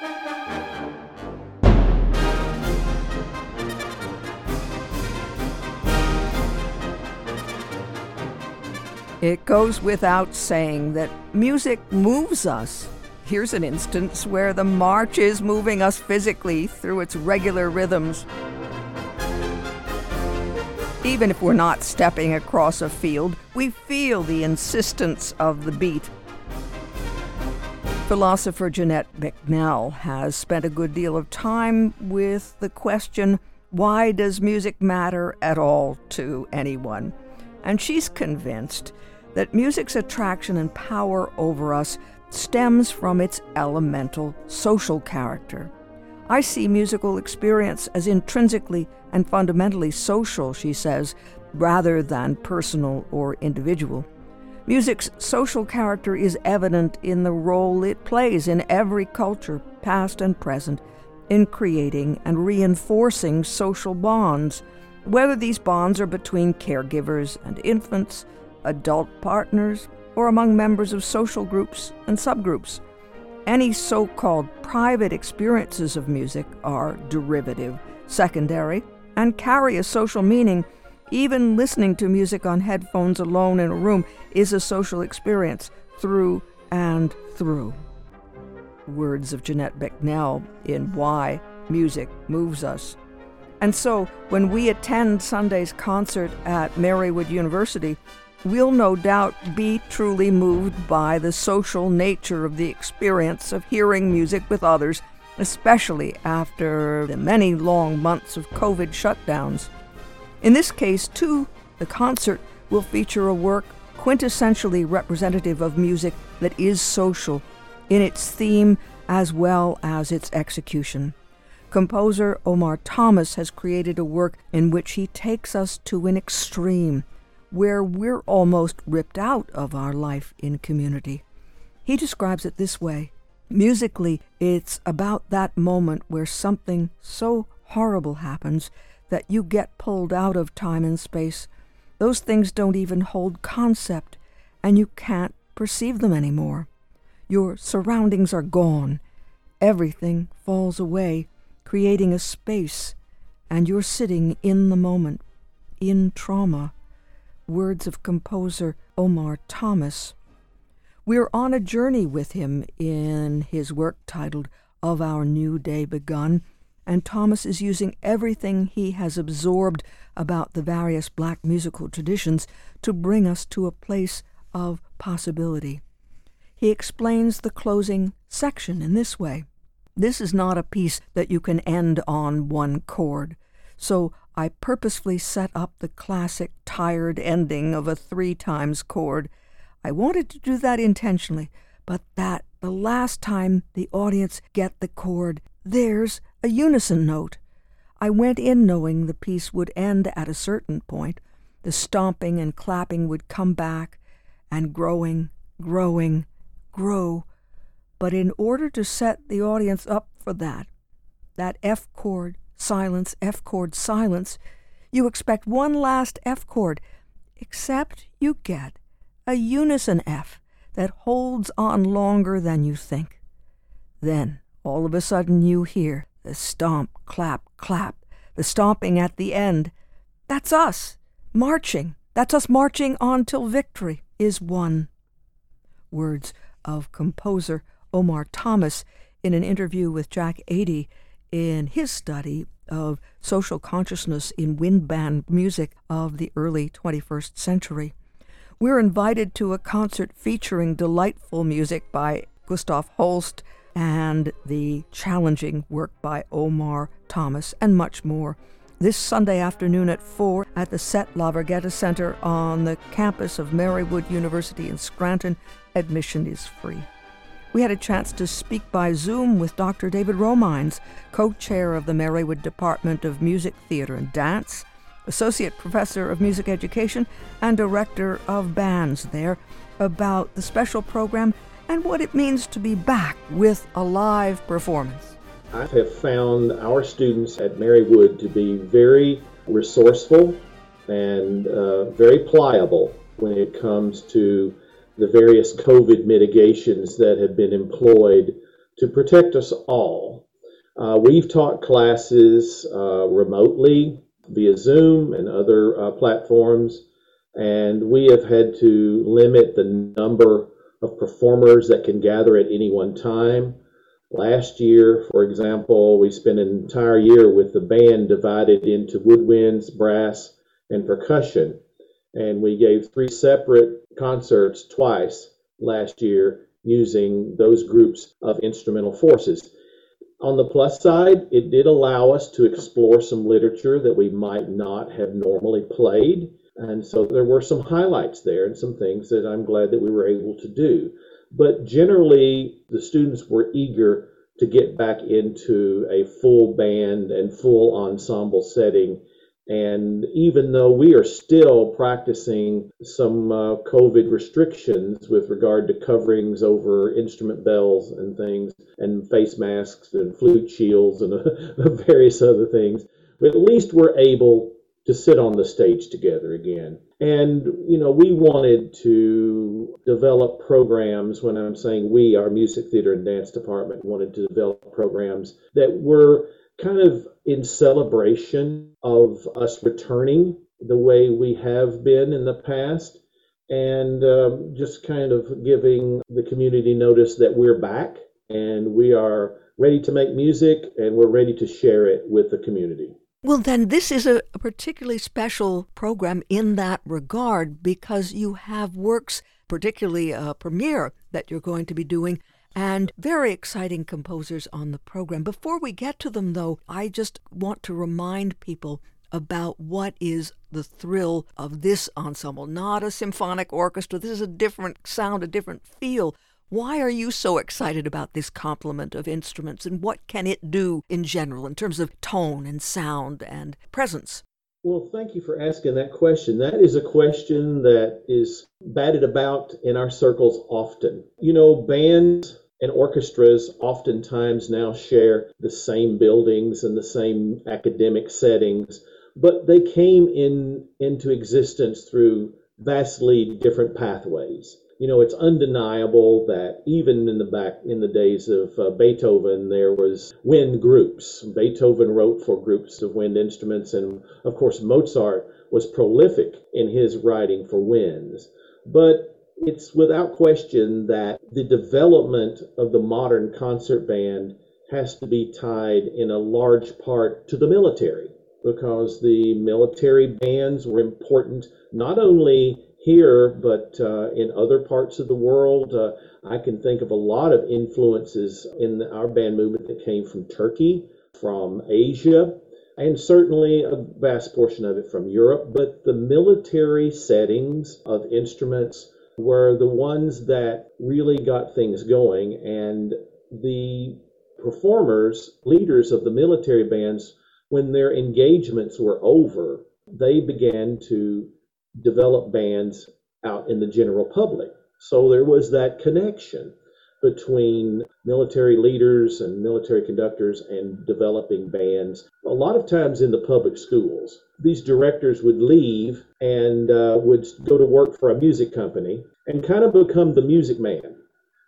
It goes without saying that music moves us. Here's an instance where the march is moving us physically through its regular rhythms. Even if we're not stepping across a field, we feel the insistence of the beat. Philosopher Jeanette Bicknell has spent a good deal of time with the question why does music matter at all to anyone? And she's convinced that music's attraction and power over us stems from its elemental social character. I see musical experience as intrinsically and fundamentally social, she says, rather than personal or individual. Music's social character is evident in the role it plays in every culture, past and present, in creating and reinforcing social bonds, whether these bonds are between caregivers and infants, adult partners, or among members of social groups and subgroups. Any so called private experiences of music are derivative, secondary, and carry a social meaning. Even listening to music on headphones alone in a room is a social experience through and through. Words of Jeanette Bicknell in Why Music Moves Us. And so, when we attend Sunday's concert at Marywood University, we'll no doubt be truly moved by the social nature of the experience of hearing music with others, especially after the many long months of COVID shutdowns. In this case, too, the concert will feature a work quintessentially representative of music that is social in its theme as well as its execution. Composer Omar Thomas has created a work in which he takes us to an extreme where we're almost ripped out of our life in community. He describes it this way Musically, it's about that moment where something so horrible happens that you get pulled out of time and space. Those things don't even hold concept, and you can't perceive them anymore. Your surroundings are gone. Everything falls away, creating a space, and you're sitting in the moment, in trauma words of composer Omar Thomas. We're on a journey with him in his work titled Of Our New Day Begun, and Thomas is using everything he has absorbed about the various black musical traditions to bring us to a place of possibility. He explains the closing section in this way. This is not a piece that you can end on one chord, so I purposefully set up the classic tired ending of a three times chord. I wanted to do that intentionally, but that the last time the audience get the chord, there's a unison note. I went in knowing the piece would end at a certain point. The stomping and clapping would come back, and growing, growing, grow. But in order to set the audience up for that, that F chord silence, F chord, silence, you expect one last F chord, except you get a unison F that holds on longer than you think. Then, all of a sudden, you hear the stomp, clap, clap, the stomping at the end. That's us, marching. That's us marching on till victory is won. Words of composer Omar Thomas in an interview with Jack Adie in his study of social consciousness in wind band music of the early 21st century. We're invited to a concert featuring delightful music by Gustav Holst and the challenging work by Omar Thomas and much more. This Sunday afternoon at 4 at the Sette LaVerghetta Center on the campus of Marywood University in Scranton. Admission is free we had a chance to speak by Zoom with Dr. David Romines, co chair of the Marywood Department of Music, Theater, and Dance, associate professor of music education, and director of bands there, about the special program and what it means to be back with a live performance. I have found our students at Marywood to be very resourceful and uh, very pliable when it comes to the various COVID mitigations that have been employed to protect us all. Uh, we've taught classes uh, remotely via Zoom and other uh, platforms, and we have had to limit the number of performers that can gather at any one time. Last year, for example, we spent an entire year with the band divided into woodwinds, brass, and percussion. And we gave three separate concerts twice last year using those groups of instrumental forces. On the plus side, it did allow us to explore some literature that we might not have normally played. And so there were some highlights there and some things that I'm glad that we were able to do. But generally, the students were eager to get back into a full band and full ensemble setting and even though we are still practicing some uh, COVID restrictions with regard to coverings over instrument bells and things, and face masks and flute shields and uh, various other things, but at least we're able to sit on the stage together again. And, you know, we wanted to develop programs. When I'm saying we, our music theater and dance department wanted to develop programs that were kind of in celebration of us returning the way we have been in the past and um, just kind of giving the community notice that we're back and we are ready to make music and we're ready to share it with the community. Well, then, this is a, particularly special program in that regard because you have works, particularly a premiere that you're going to be doing and very exciting composers on the program. Before we get to them, though, I just want to remind people about what is the thrill of this ensemble. Not a symphonic orchestra. This is a different sound, a different feel. Why are you so excited about this complement of instruments and what can it do in general in terms of tone and sound and presence? Well, thank you for asking that question. That is a question that is batted about in our circles often. You know, bands and orchestras oftentimes now share the same buildings and the same academic settings, but they came in into existence through vastly different pathways you know, it's undeniable that even in the back in the days of uh, Beethoven, there was wind groups. Beethoven wrote for groups of wind instruments, and of course, Mozart was prolific in his writing for winds. But it's without question that the development of the modern concert band has to be tied in a large part to the military because the military bands were important not only here, but uh, in other parts of the world. Uh, I can think of a lot of influences in our band movement that came from Turkey, from Asia, and certainly a vast portion of it from Europe. But the military settings of instruments were the ones that really got things going, and the performers, leaders of the military bands, when their engagements were over, they began to develop bands out in the general public. So there was that connection between military leaders and military conductors and developing bands. A lot of times in the public schools, these directors would leave and uh, would go to work for a music company and kind of become the music man.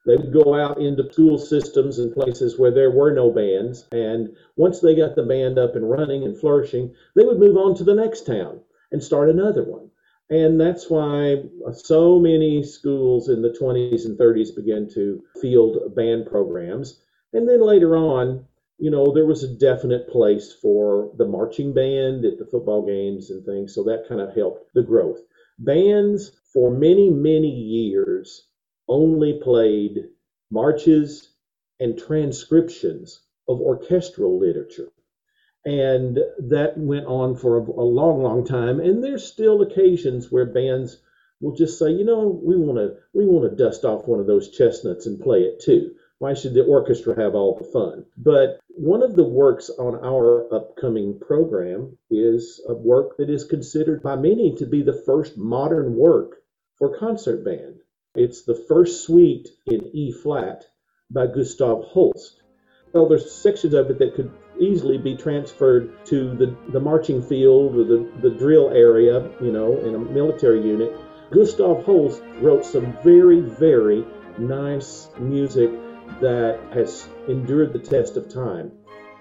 They would go out into school systems and places where there were no bands. And once they got the band up and running and flourishing, they would move on to the next town and start another one. And that's why so many schools in the 20s and 30s began to field band programs. And then later on, you know, there was a definite place for the marching band at the football games and things. So that kind of helped the growth. Bands for many, many years only played marches and transcriptions of orchestral literature. And that went on for a, a long, long time. And there's still occasions where bands will just say, you know, we want to we want to dust off one of those chestnuts and play it too. Why should the orchestra have all the fun? But one of the works on our upcoming program is a work that is considered by many to be the first modern work for concert band. It's the first suite in E flat by Gustav Holst. Well, there's sections of it that could easily be transferred to the, the marching field or the, the drill area, you know, in a military unit. Gustav Holst wrote some very, very nice music that has endured the test of time.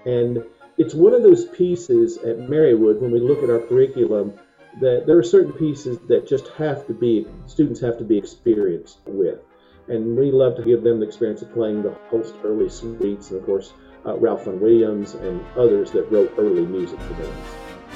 And it's one of those pieces at Marywood when we look at our curriculum that there are certain pieces that just have to be students have to be experienced with and we love to give them the experience of playing the Holst early suites and of course uh, ralph vaughan williams and others that wrote early music for them.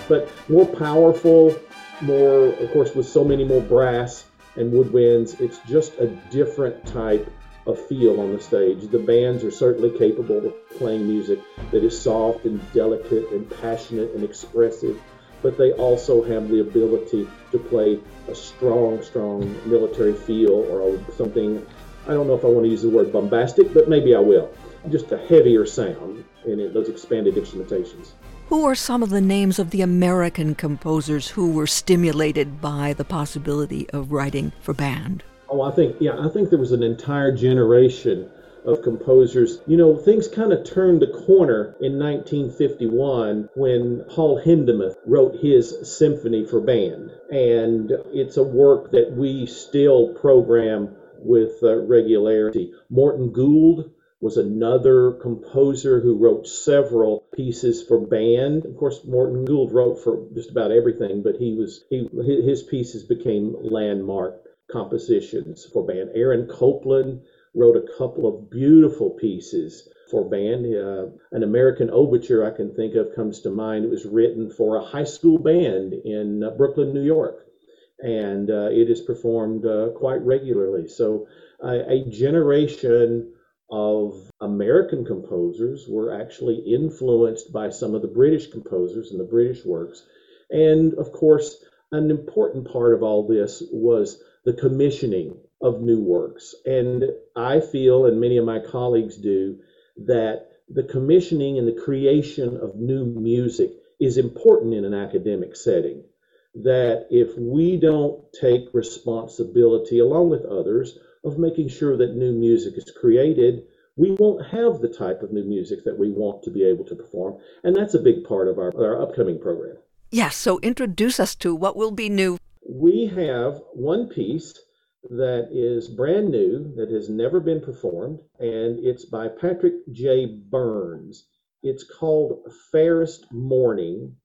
but more powerful more of course with so many more brass and woodwinds it's just a different type of feel on the stage the bands are certainly capable of playing music that is soft and delicate and passionate and expressive but they also have the ability to play a strong, strong military feel or something. I don't know if I want to use the word bombastic, but maybe I will. Just a heavier sound in those expanded instrumentations. Who are some of the names of the American composers who were stimulated by the possibility of writing for band? Oh, I think, yeah, I think there was an entire generation of composers. You know, things kind of turned the corner in 1951 when Paul Hindemith wrote his symphony for band. And it's a work that we still program with uh, regularity. Morton Gould was another composer who wrote several pieces for band. Of course, Morton Gould wrote for just about everything, but he was he his pieces became landmark compositions for band. Aaron Copland wrote a couple of beautiful pieces for band. Uh, an American overture I can think of comes to mind. It was written for a high school band in uh, Brooklyn, New York, and uh, it is performed uh, quite regularly. So, a generation of American composers were actually influenced by some of the British composers and the British works. And of course, an important part of all this was the commissioning of new works. And I feel, and many of my colleagues do, that the commissioning and the creation of new music is important in an academic setting. That if we don't take responsibility, along with others, of making sure that new music is created, we won't have the type of new music that we want to be able to perform. And that's a big part of our, our upcoming program. Yes, so introduce us to what will be new. We have one piece that is brand new, that has never been performed, and it's by Patrick J. Burns. It's called Fairest Morning.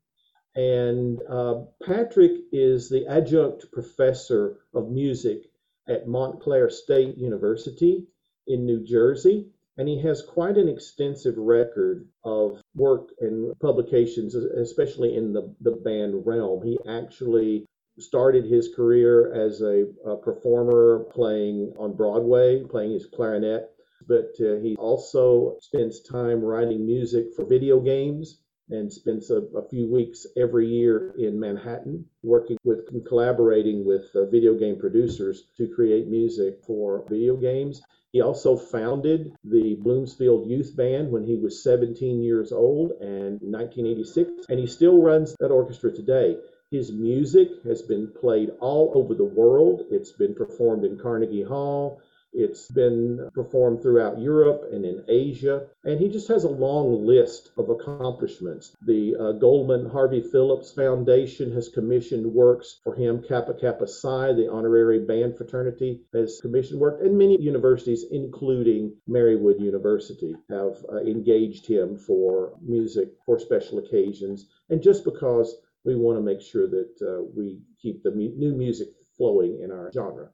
And uh, Patrick is the adjunct professor of music at Montclair State University in New Jersey. And he has quite an extensive record of work and publications, especially in the, the band realm. He actually started his career as a, a performer playing on Broadway, playing his clarinet, but uh, he also spends time writing music for video games and spends a, a, few weeks every year in Manhattan working with and collaborating with uh, video game producers to create music for video games. He also founded the Bloomfield Youth Band when he was 17 years old and 1986, and he still runs that orchestra today. His music has been played all over the world. It's been performed in Carnegie Hall. It's been performed throughout Europe and in Asia. And he just has a long list of accomplishments. The uh, Goldman Harvey Phillips Foundation has commissioned works for him. Kappa Kappa Psi, the honorary band fraternity, has commissioned work. And many universities, including Marywood University, have uh, engaged him for music for special occasions. And just because we want to make sure that uh, we keep the mu- new music flowing in our genre.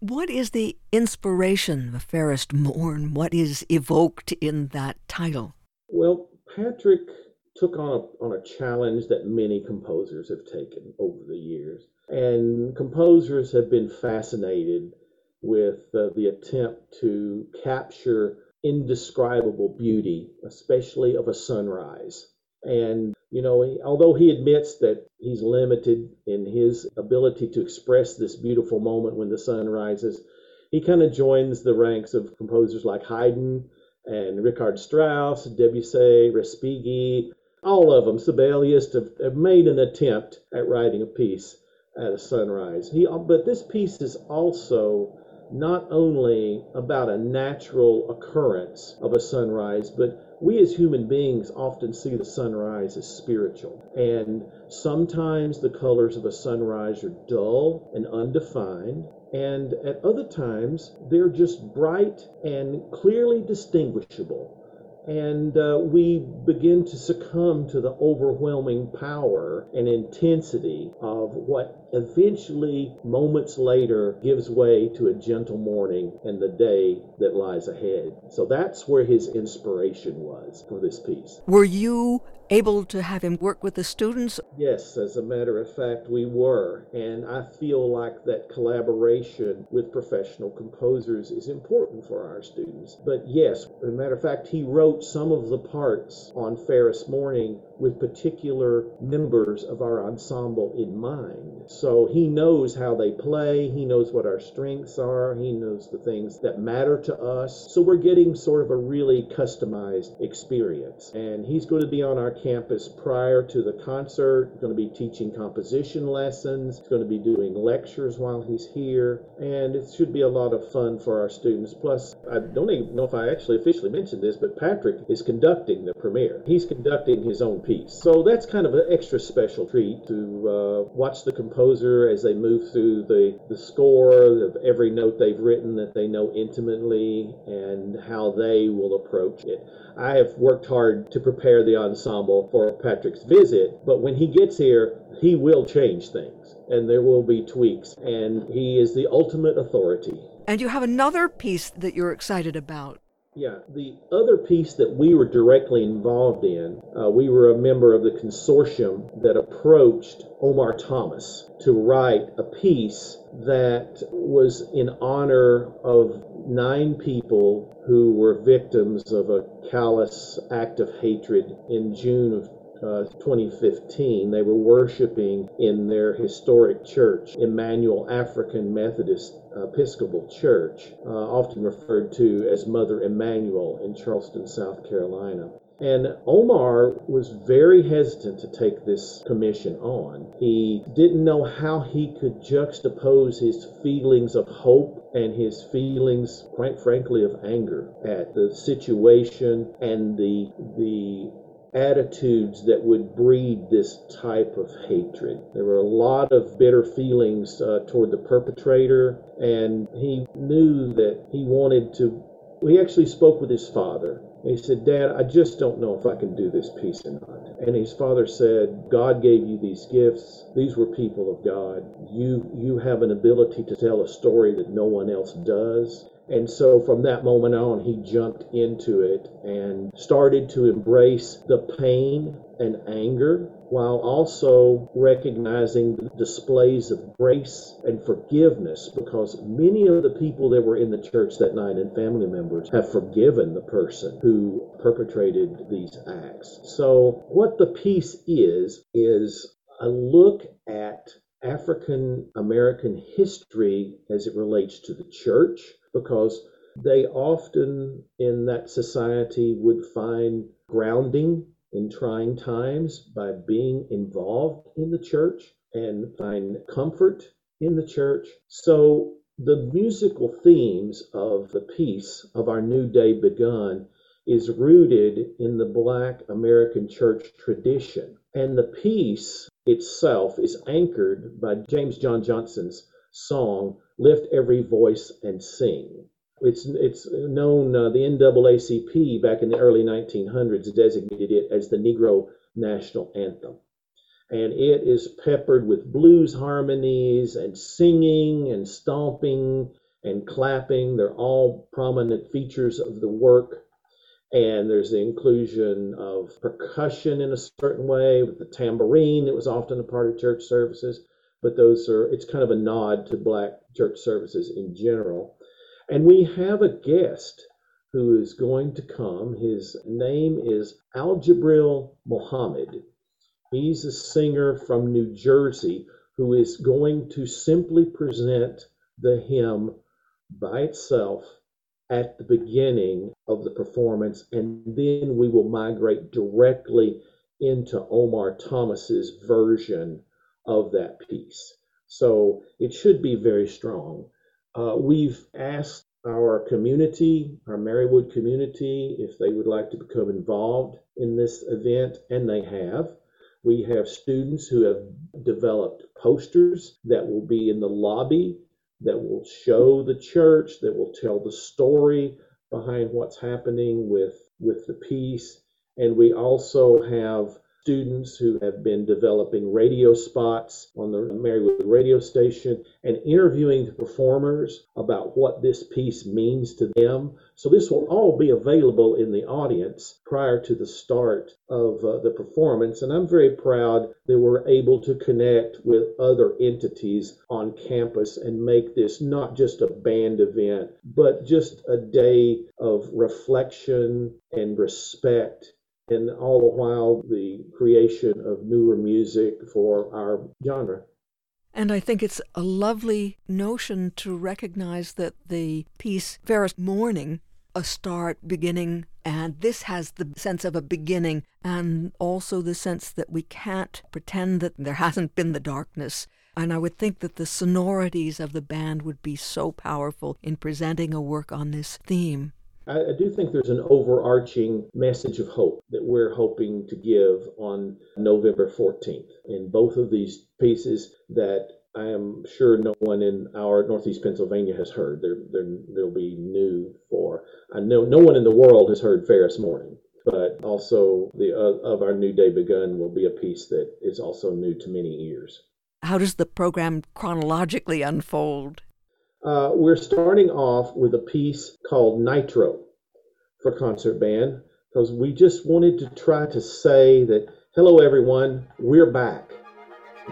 What is the inspiration the Fairest Morn? What is evoked in that title? Well, Patrick took on a, on a challenge that many composers have taken over the years. And composers have been fascinated with uh, the attempt to capture indescribable beauty, especially of a sunrise. And, you know, although he admits that he's limited in his ability to express this beautiful moment when the sun rises, he kind of joins the ranks of composers like Haydn and Richard Strauss, Debussy, Respighi, all of them, Sibelius, have, have made an attempt at writing a piece at a sunrise. He, but this piece is also not only about a natural occurrence of a sunrise, but we as human beings often see the sunrise as spiritual. And sometimes the colors of a sunrise are dull and undefined. And at other times, they're just bright and clearly distinguishable and uh, we begin to succumb to the overwhelming power and intensity of what eventually, moments later, gives way to a gentle morning and the day that lies ahead. So that's where his inspiration was for this piece. Were you able to have him work with the students? Yes, as a matter of fact, we were. And I feel like that collaboration with professional composers is important for our students. But yes, as a matter of fact, he wrote some of the parts on Fairest Morning with particular members of our ensemble in mind. So he knows how they play, he knows what our strengths are, he knows the things that matter to us. So we're getting sort of a really customized experience. And he's going to be on our campus prior to the concert, he's going to be teaching composition lessons, he's going to be doing lectures while he's here, and it should be a lot of fun for our students. Plus, I don't even know if I actually officially mentioned this, but Patrick is conducting the premiere. He's conducting his own piece. So that's kind of an extra special treat to uh, watch the composer as they move through the, the score of every note they've written that they know intimately and how they will approach it. I have worked hard to prepare the ensemble for Patrick's visit, but when he gets here, he will change things and there will be tweaks, and he is the ultimate authority. And you have another piece that you're excited about. Yeah, the other piece that we were directly involved in, uh, we were a member of the consortium that approached Omar Thomas to write a piece that was in honor of nine people who were victims of a callous act of hatred in June of uh, 2015. They were worshiping in their historic church, Emanuel African Methodist Episcopal Church, uh, often referred to as Mother Emanuel in Charleston, South Carolina. And Omar was very hesitant to take this commission on. He didn't know how he could juxtapose his feelings of hope and his feelings, quite frankly, of anger at the situation and the the attitudes that would breed this type of hatred. There were a lot of bitter feelings uh, toward the perpetrator, and he knew that he wanted to. He actually spoke with his father. And He said, Dad, I just don't know if I can do this piece or not. And his father said, God gave you these gifts. These were people of God. You you have an ability to tell a story that no one else does. And so from that moment on, he jumped into it and started to embrace the pain and anger while also recognizing the displays of grace and forgiveness because many of the people that were in the church that night and family members have forgiven the person who perpetrated these acts. So, what the piece is, is a look at African American history as it relates to the church because they often in that society would find grounding in trying times by being involved in the church and find comfort in the church. So the musical themes of the piece of Our New Day Begun is rooted in the Black American church tradition. And the piece itself is anchored by James John Johnson's song lift every voice and sing. It's it's known uh, the NAACP back in the early 1900s designated it as the Negro national anthem, and it is peppered with blues harmonies and singing and stomping and clapping. They're all prominent features of the work. And there's the inclusion of percussion in a certain way with the tambourine that was often a part of church services but those are it's kind of a nod to black church services in general. And we have a guest who is going to come. His name is Aljabril Mohammed. He's a singer from New Jersey who is going to simply present the hymn by itself at the beginning of the performance, and then we will migrate directly into Omar Thomas's version of that piece. So it should be very strong. Uh, we've asked our community, our Marywood community, if they would like to become involved in this event, and they have. We have students who have developed posters that will be in the lobby that will show the church, that will tell the story behind what's happening with, with the piece. And we also have students who have been developing radio spots on the Marywood radio station and interviewing the performers about what this piece means to them. So, this will all be available in the audience prior to the start of uh, the performance. And I'm very proud that we're able to connect with other entities on campus and make this not just a band event, but just a day of reflection and respect and all the while the creation of newer music for our genre. And I think it's a lovely notion to recognize that the piece Fairest Morning, a start, beginning, and this has the sense of a beginning and also the sense that we can't pretend that there hasn't been the darkness. And I would think that the sonorities of the band would be so powerful in presenting a work on this theme. I, I do think there's an overarching message of hope that we're hoping to give on November 14th. In both of these pieces that I am sure no one in our Northeast Pennsylvania has heard. They're, they're, they'll be new for. I know no one in the world has heard Fairest Morning, but also the uh, of our New Day Begun will be a piece that is also new to many ears. How does the program chronologically unfold? Uh, we're starting off with a piece called Nitro for concert band because we just wanted to try to say that, hello, everyone, we're back.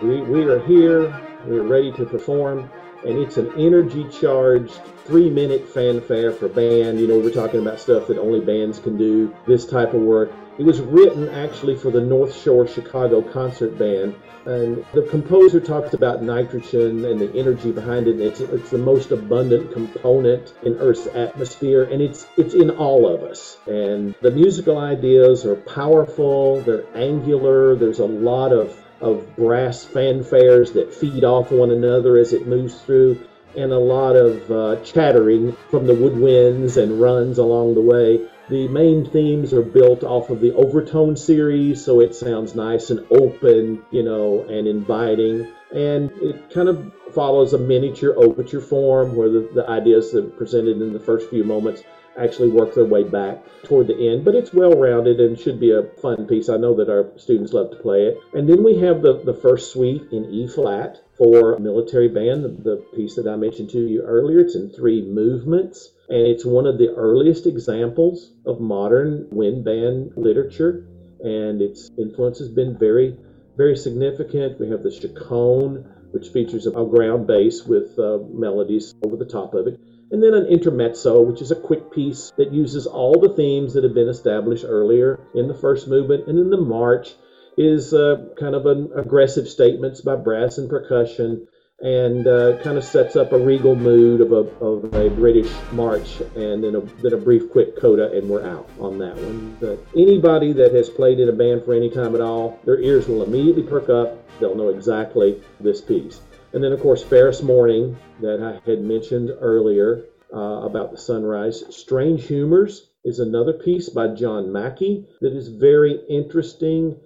We, we are here, we're ready to perform, and it's an energy charged three minute fanfare for band. You know, we're talking about stuff that only bands can do, this type of work. It was written actually for the North Shore Chicago Concert Band, and the composer talks about nitrogen and the energy behind it. It's, it's the most abundant component in Earth's atmosphere, and it's it's in all of us. And the musical ideas are powerful. They're angular. There's a lot of of brass fanfares that feed off one another as it moves through, and a lot of uh, chattering from the woodwinds and runs along the way. The main themes are built off of the Overtone series, so it sounds nice and open, you know, and inviting. And it kind of follows a miniature overture form where the, the ideas that are presented in the first few moments actually work their way back toward the end. But it's well rounded and should be a fun piece. I know that our students love to play it. And then we have the, the first suite in E flat for military band, the, piece that I mentioned to you earlier. It's in three movements. And it's one of the earliest examples of modern wind band literature. And its influence has been very, very significant. We have the chaconne, which features a ground bass with uh, melodies over the top of it and then an intermezzo, which is a quick piece that uses all the themes that have been established earlier in the first movement. And then the march is uh, kind of an aggressive statements by brass and percussion and uh, kind of sets up a regal mood of a, of a British march and then a, then a brief quick coda and we're out on that one. But anybody that has played in a band for any time at all, their ears will immediately perk up. They'll know exactly this piece. And then, of course, Fairest Morning that I had mentioned earlier uh, about the sunrise. Strange Humors is another piece by John Mackey that is very interesting.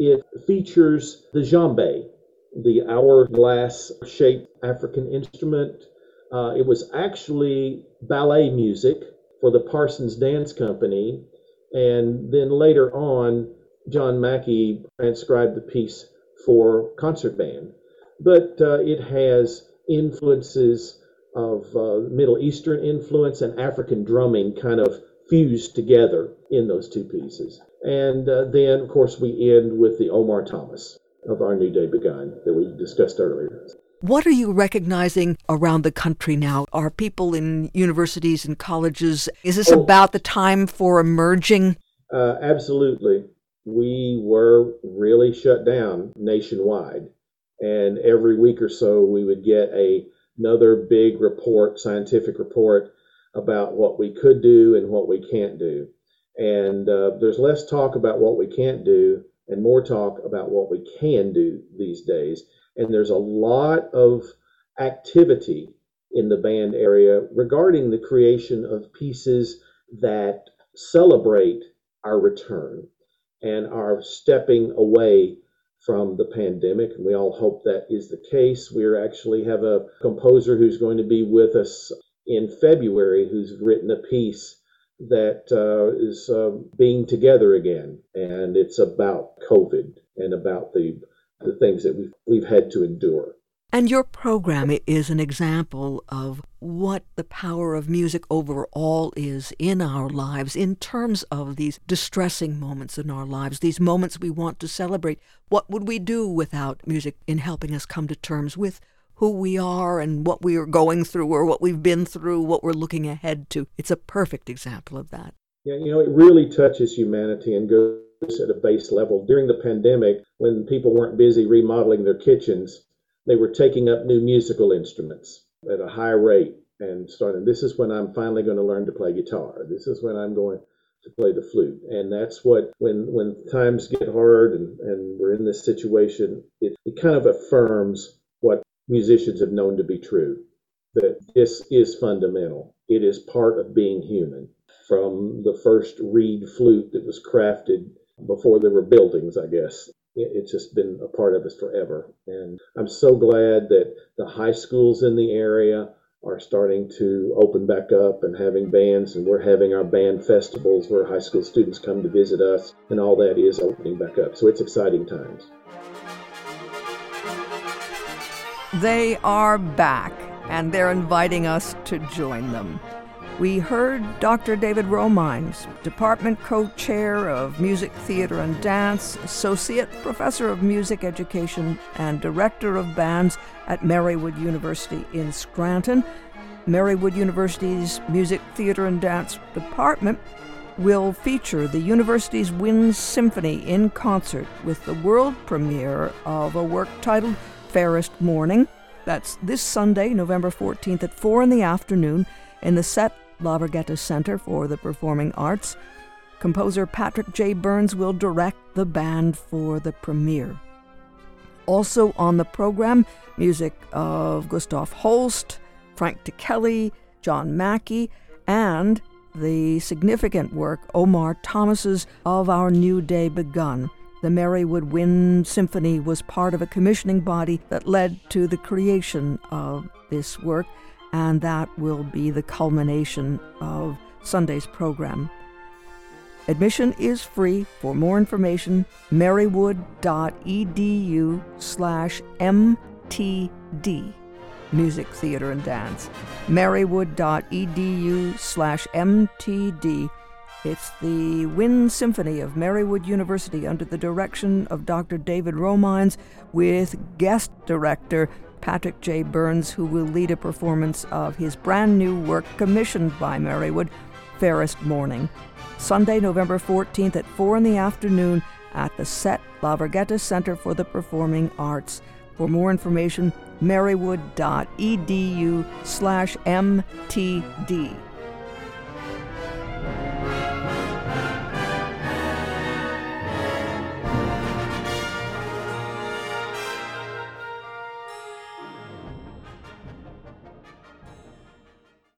It features the djembe, the hourglass shaped African instrument. Uh, it was actually ballet music for the Parsons Dance Company. And then later on, John Mackey transcribed the piece for concert band but uh, it has influences of uh, Middle Eastern influence and African drumming kind of fused together in those two pieces. And uh, then, of course, we end with the Omar Thomas of Our New Day Begun that we discussed earlier. What are you recognizing around the country now? Are people in universities and colleges? Is this oh, about the time for emerging? Uh, absolutely. We were really shut down nationwide and every week or so we would get a another big report, scientific report about what we could do and what we can't do. And uh, there's less talk about what we can't do and more talk about what we can do these days. And there's a lot of activity in the band area regarding the creation of pieces that celebrate our return and our stepping away from the pandemic, and we all hope that is the case. We actually have a composer who's going to be with us in February who's written a piece that uh, is uh, being together again, and it's about COVID and about the the things that we've we've had to endure. And your program is an example of what the power of music overall is in our lives in terms of these distressing moments in our lives, these moments we want to celebrate. What would we do without music in helping us come to terms with who we are and what we are going through or what we've been through, what we're looking ahead to? It's a perfect example of that. Yeah, you know, it really touches humanity and goes at a base level. During the pandemic, when people weren't busy remodeling their kitchens, they were taking up new musical instruments at a high rate and starting. This is when I'm finally going to learn to play guitar. This is when I'm going to play the flute. And that's what, when when times get hard and, and we're in this situation, it, it kind of affirms musicians have known to be true that this is fundamental. It is part of being human. From the first reed flute that was crafted before there were buildings, I guess, it's just been a part of us forever. And I'm so glad that the high schools in the area are starting to open back up and having bands, and we're having our band festivals where high school students come to visit us, and all that is opening back up. So it's exciting times. They are back, and they're inviting us to join them. We heard Dr. David Romines, Department Co Chair of Music, Theater, and Dance, Associate Professor of Music Education, and Director of Bands at Marywood University in Scranton. Marywood University's Music, Theater, and Dance Department will feature the university's Wind Symphony in concert with the world premiere of a work titled Fairest Morning. That's this Sunday, November 14th at 4 in the afternoon in the Sette LaVerghetta Center for the Performing Arts. Composer Patrick J. Burns will direct the band for the premiere. Also on the program, music of Gustav Holst, Frank Ticheli, John Mackey, and the significant work Omar Thomas's Of Our New Day Begun. The Marywood Wind Symphony was part of a commissioning body that led to the creation of this work and that will be the culmination of Sunday's program. Admission is free. For more information, marywood.edu slash mtd, Music, Theater, and Dance. marywood.edu slash mtd. It's the Wind Symphony of Marywood University under the direction of Dr. David Romines with guest director Patrick J. Burns, who will lead a performance of his brand new work commissioned by Marywood, Fairest Morning. Sunday, November 14th at 4 in the afternoon at the Sette LaVerghetta Center for the Performing Arts. For more information, marywood.edu slash mtd.